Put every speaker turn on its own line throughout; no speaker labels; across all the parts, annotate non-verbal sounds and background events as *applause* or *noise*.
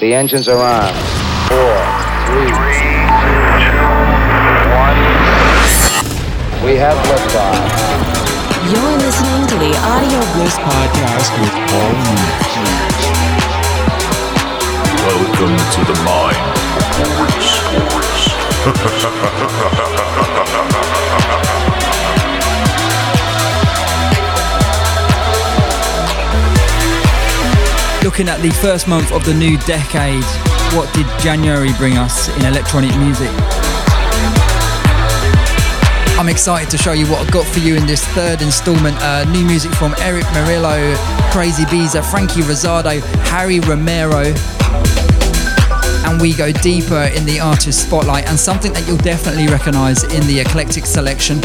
The engines are on. Four, three, two, one. We have liftoff.
You're listening to the Audio Bliss Podcast with Paul
Welcome to the mind. *laughs*
Looking at the first month of the new decade, what did January bring us in electronic music? I'm excited to show you what I've got for you in this third installment. Uh, new music from Erick Morillo, Crazibiza, Frankie Rosado, Harry Romero. And we go deeper in the artist spotlight and something that you'll definitely recognize in the eclectic selection.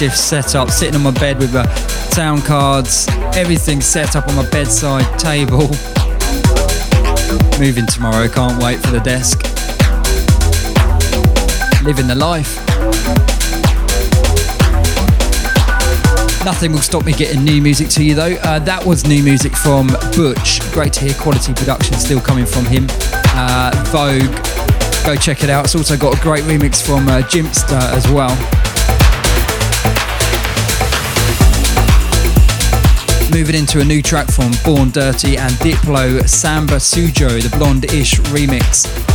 Makeshift setup, sitting on my bed with the sound cards, everything set up on my bedside table. Moving tomorrow, can't wait for the desk. Living the life. Nothing will stop me getting new music to you though. Uh, that was new music from Butch. Great to hear quality production still coming from him. Uh, Vogue, go check it out. It's also got a great remix from uh, as well. Moving into a new track from Born Dirty and Diplo, Samba Sujo, the Blond:ish remix.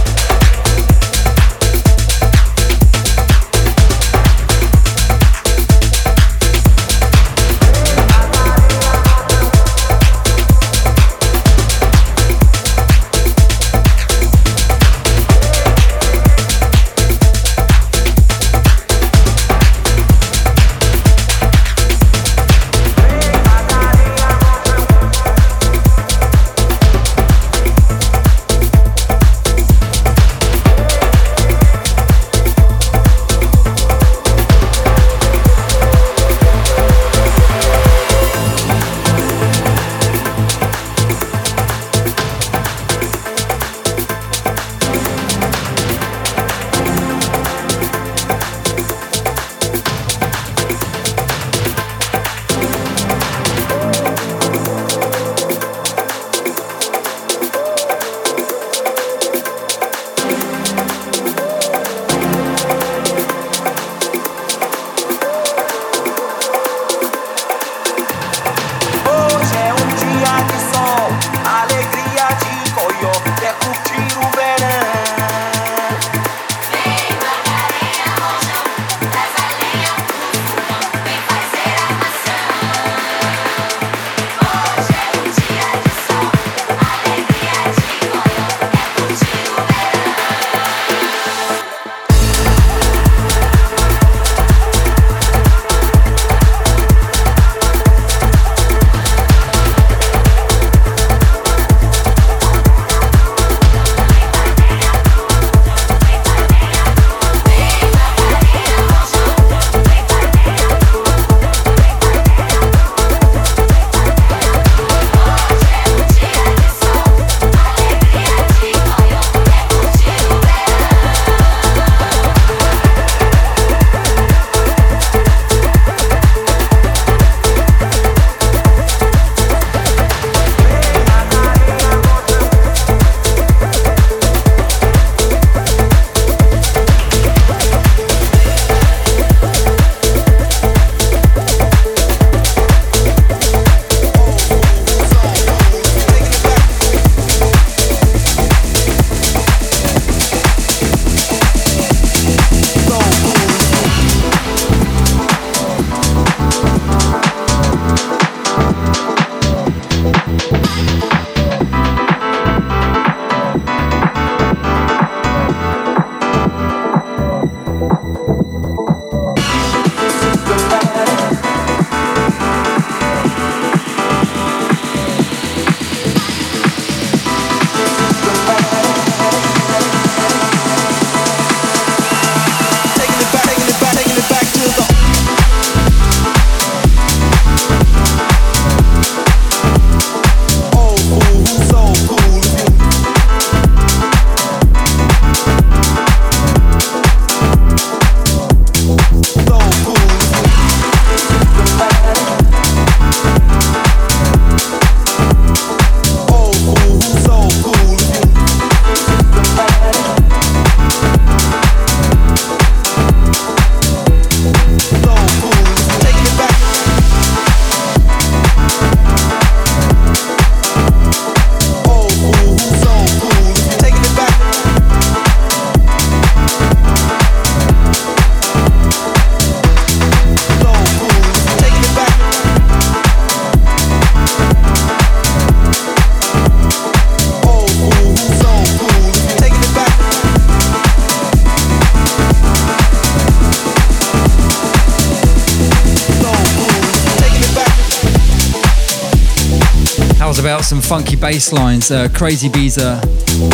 How's about some funky bass lines? Uh, Crazibiza,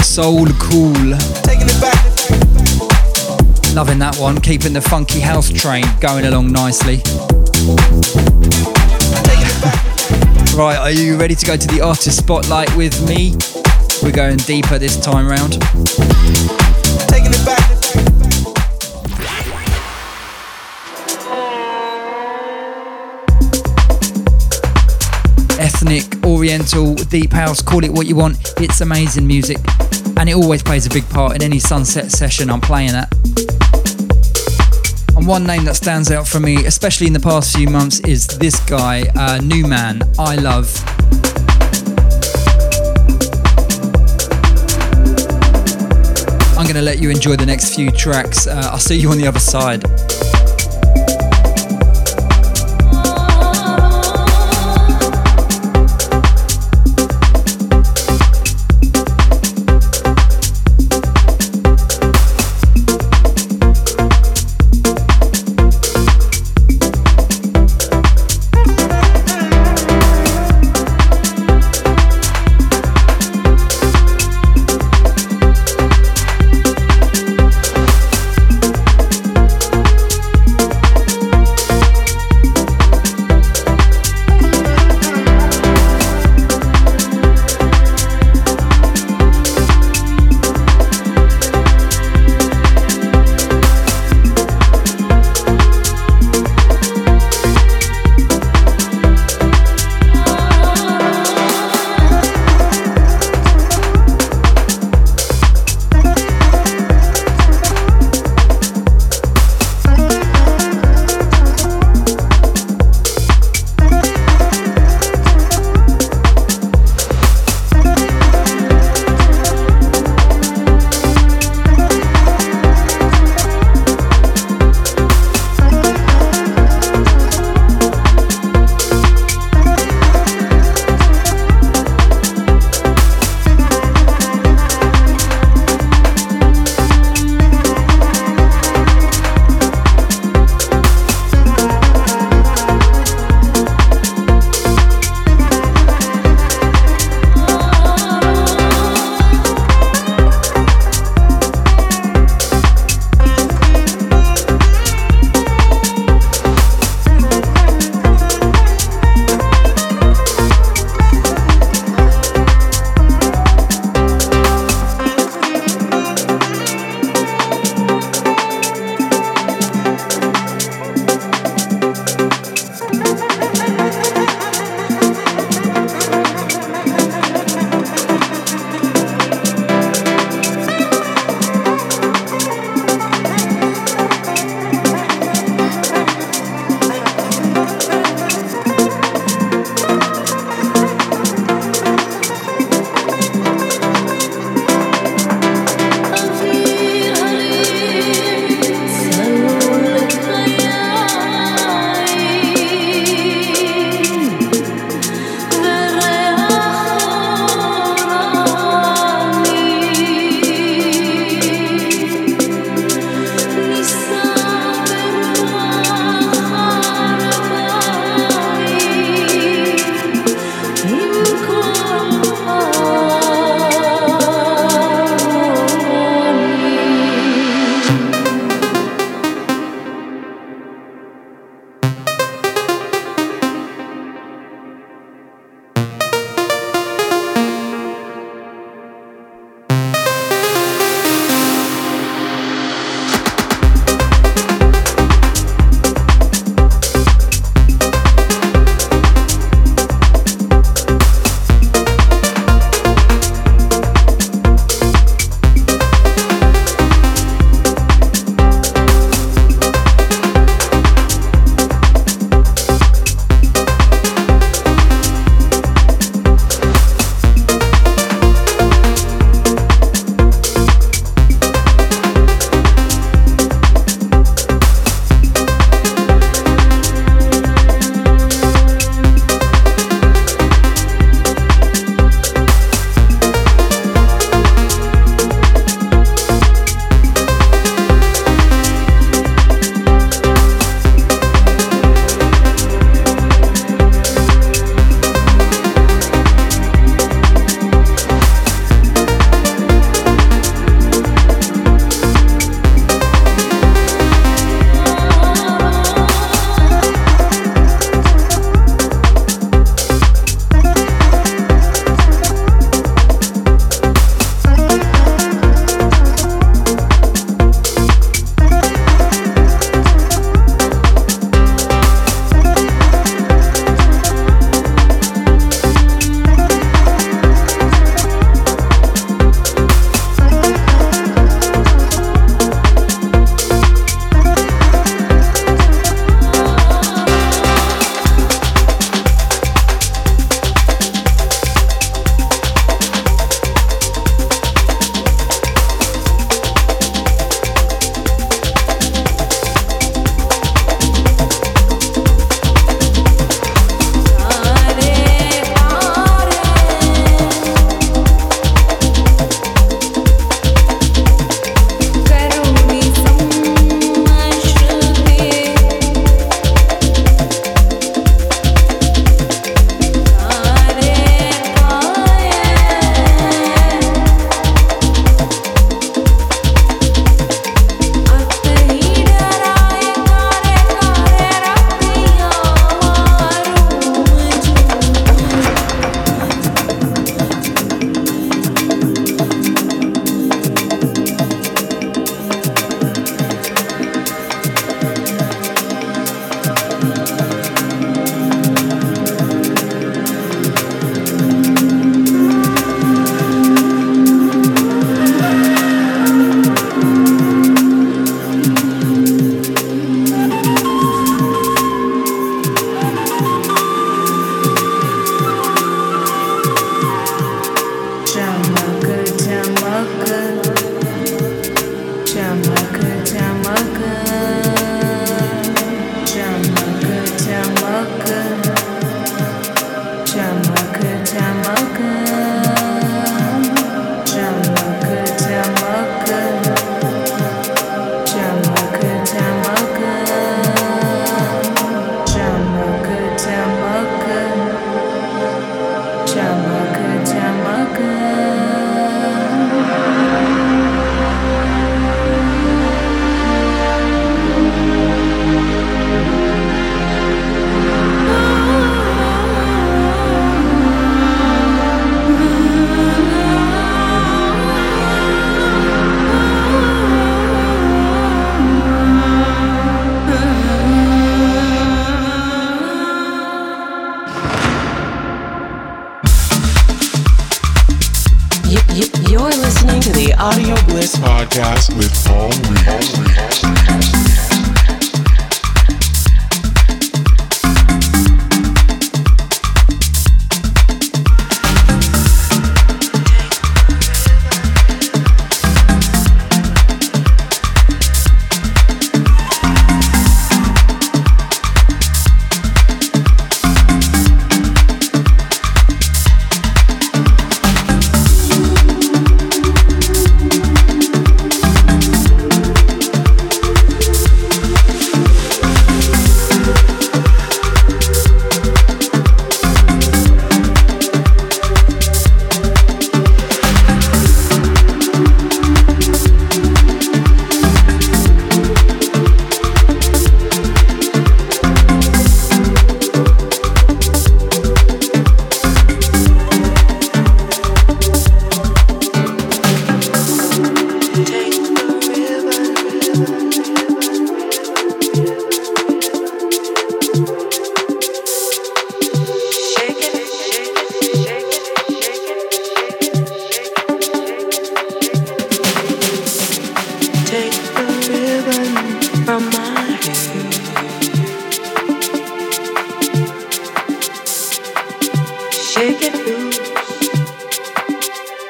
Soul Cool. Loving that one, keeping the funky house train going along nicely. right, are you ready to go to the artist spotlight with me? We're going deeper this time round. Ethnic, Oriental, Deep House, call it what you want. It's amazing music, and it always plays a big part in any sunset session I'm playing at. And one name that stands out for me, especially in the past few months, is this guy, uh, Numan, I Love. I'm going to let you enjoy the next few tracks. Uh, I'll see you on the other side.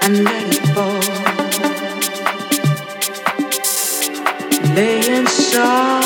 unmanageable. Laying soft.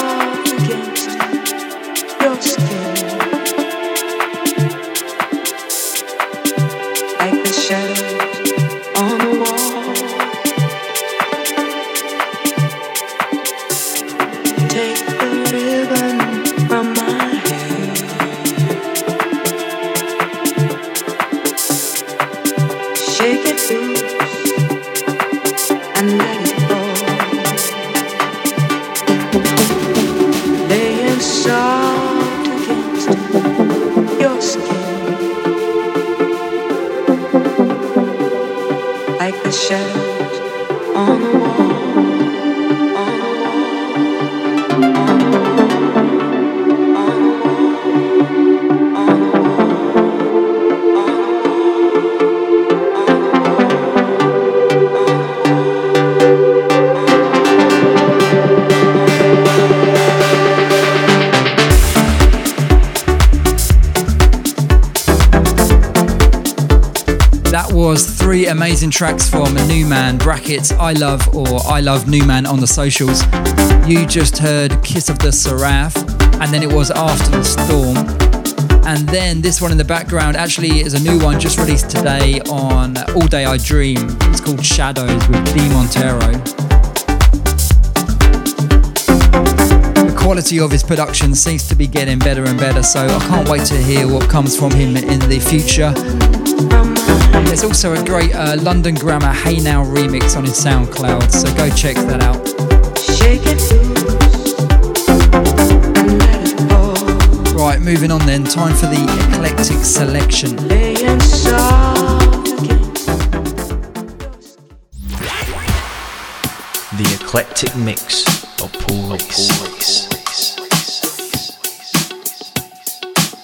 Amazing tracks from Numan, brackets I love or I love Numan on the socials. You just heard Kiss of the Seraph, and then it was After the Storm. And then this one in the background actually is a new one just released today on All Day I Dream. It's called Shadows with D Montero. The quality of his production seems to be getting better and better, so I can't wait to hear what comes from him in the future. There's also a great uh, London Grammar Hey Now remix on his SoundCloud, so go check that out. Right, moving on then. Time for the eclectic selection.
The eclectic mix of Paul Reese.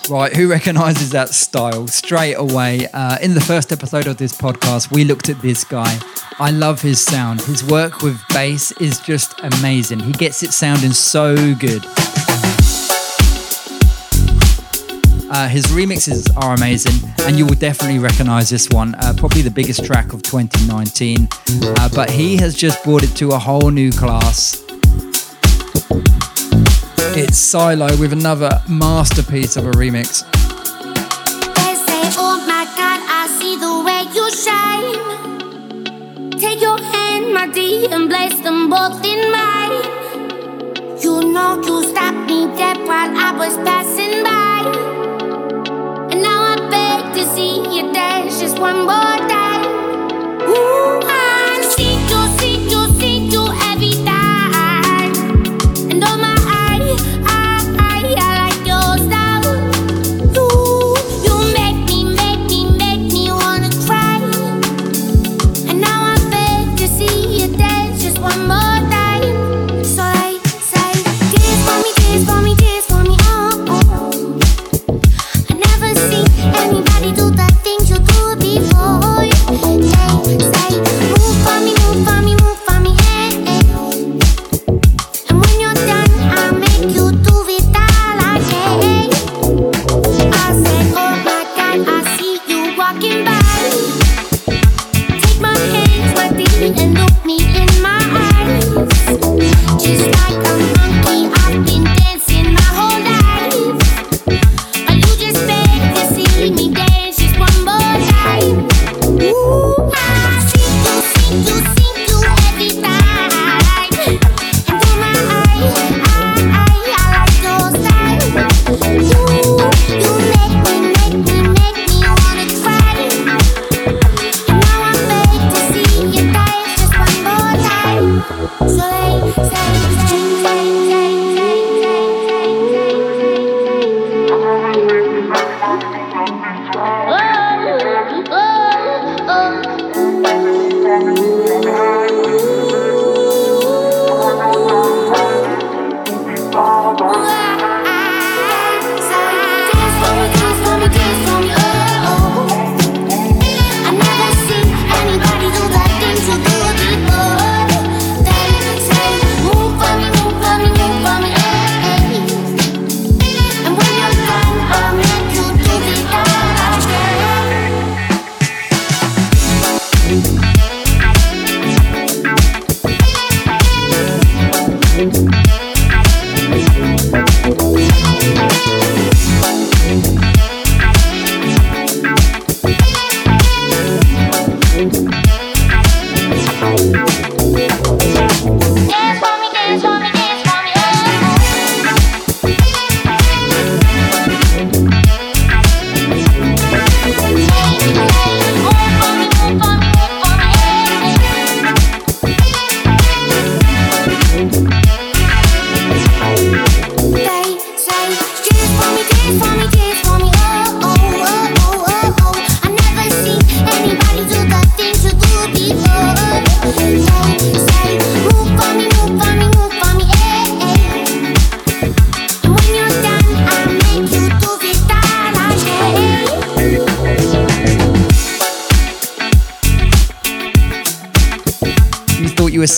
Right, who recognises that style straight away? Uh, in the first episode of this podcast, we looked at this guy. I love his sound. His work with bass is just amazing. He gets it sounding so good. Uh, his remixes are amazing, and you will definitely recognize this one. Uh, probably the biggest track of 2019. Uh, but he has just brought it to a whole new class. It's Silo with another masterpiece of a remix.
They say, oh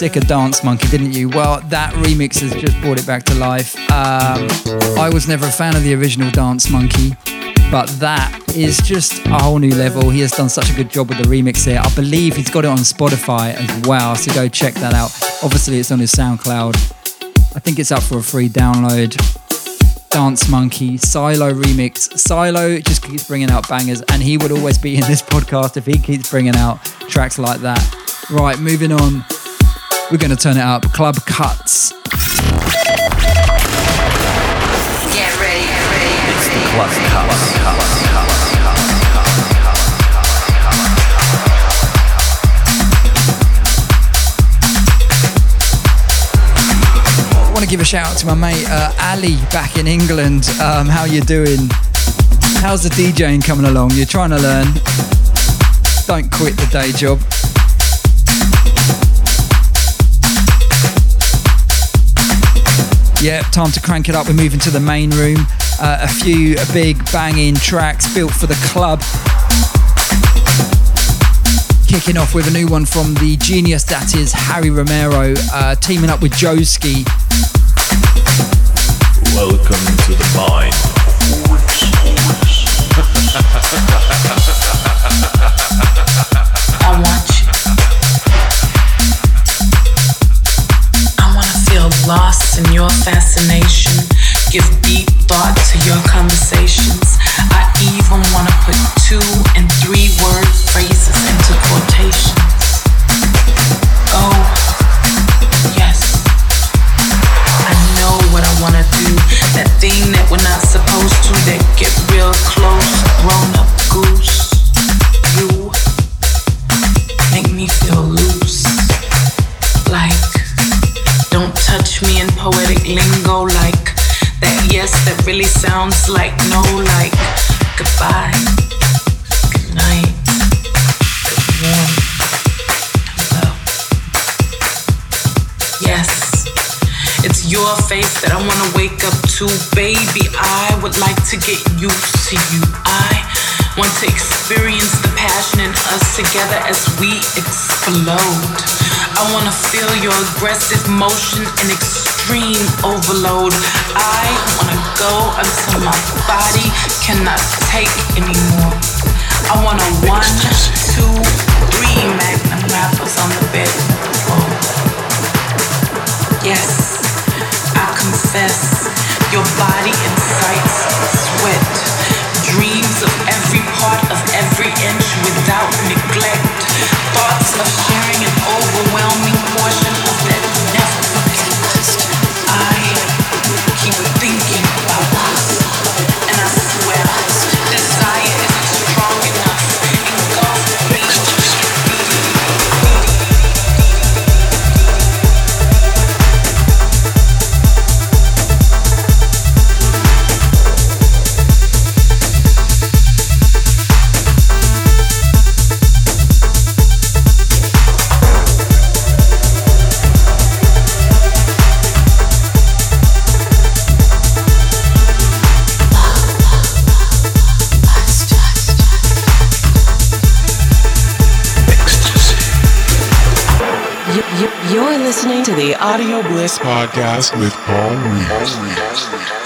sick of Dance Monkey, didn't you? Well, that remix has just brought it back to life. Um, I was never a fan of the original Dance Monkey, but that is just a whole new level. He has done such a good job with the remix here. I believe he's got it on Spotify as well, so go check that out. Obviously, it's on his SoundCloud. I think it's up for a free download. Dance Monkey, Silo remix. Silo just keeps bringing out bangers, and he would always be in this *laughs* podcast if he keeps bringing out tracks like that. Right, moving on. We're going to turn it up. Club Cuts.
Get ready, get ready, get
It's the
ready.
Club Cuts.
I want to give a shout out to my mate uh, Ali back in England. Um, how you doing? How's the DJing coming along? You're trying to learn. Don't quit the day job. Yeah, time to crank it up. We're moving to the main room. Uh, a few big banging tracks built for the club. Kicking off with a new one from the genius that is Harry Romero, uh, teaming up with Joeski.
Welcome to the mind.
Lost sounds like no. Like, goodbye, good morning. Yes, it's your face that I wanna wake up to, baby. I would like to get used to you. I want to experience the passion in us together as we explode. I wanna feel your aggressive motion and extreme overload. I wanna go until my body cannot take anymore. I wanna one, two, three magnum wrappers on the bed. Oh. Yes, I confess, your body incites sweat, dreams of every part of every inch without neglect, thoughts of sharing an overwhelming
listening to the
Audio Bliss Podcast with Paul Reeves.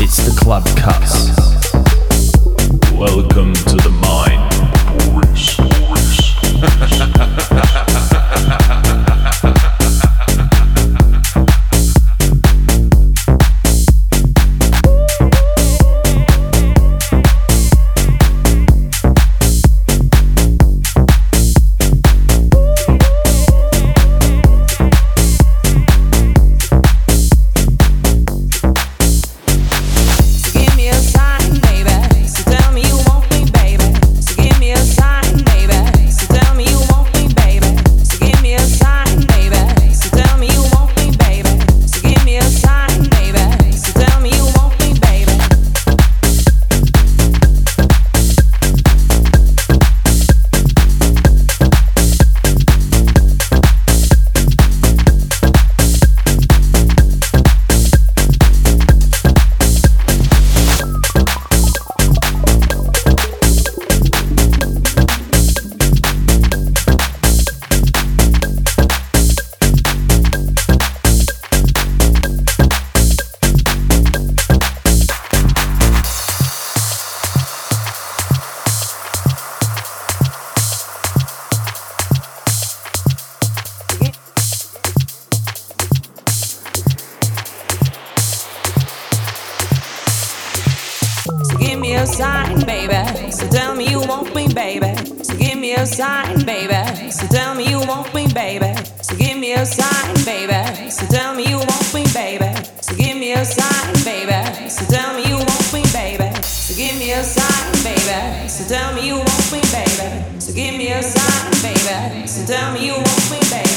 It's the club cuts.
Welcome to the mind. *laughs*
tell me you want me, baby.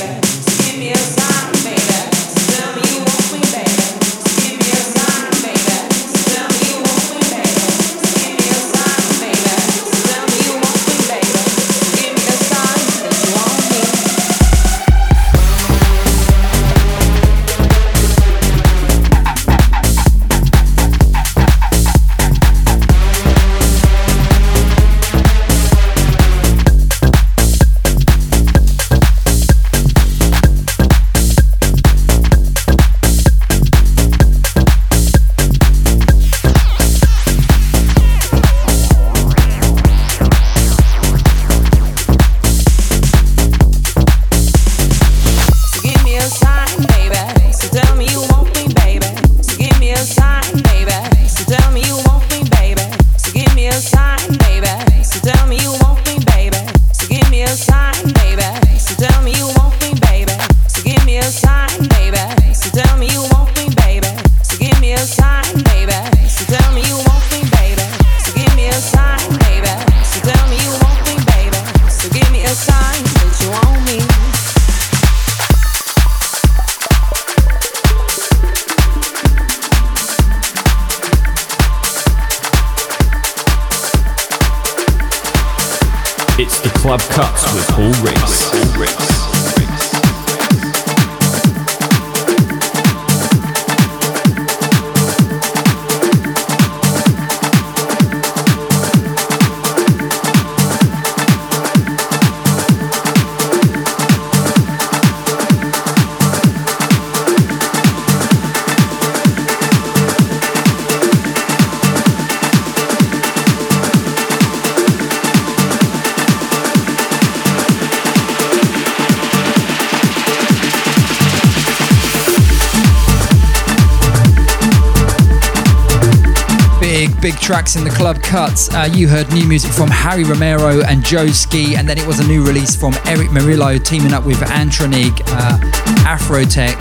Big, tracks in the club cuts. Uh, you heard new music from Harry Romero and Joeski, and then it was a new release from Erick Morillo teaming up with Antronig, uh, Afrotech,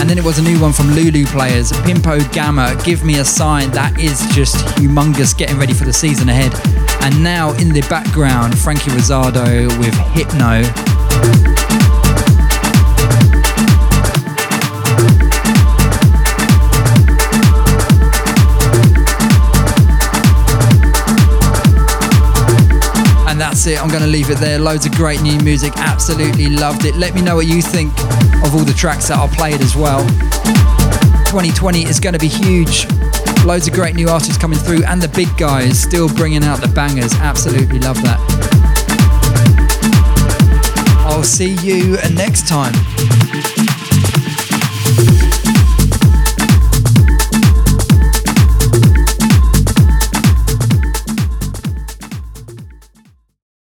and then it was a new one from Lulu Players, Pimpo Gamma, Give Me a Sign. That is just humongous, getting ready for the season ahead. And now in the background, Frankie Rosado with Hypno. That's it. I'm going to leave it there. Loads of great new music. Absolutely loved it. Let me know what you think of all the tracks that I played as well. 2020 is going to be huge. Loads of great new artists coming through, and the big guys still bringing out the bangers. Absolutely love that. I'll see you next time.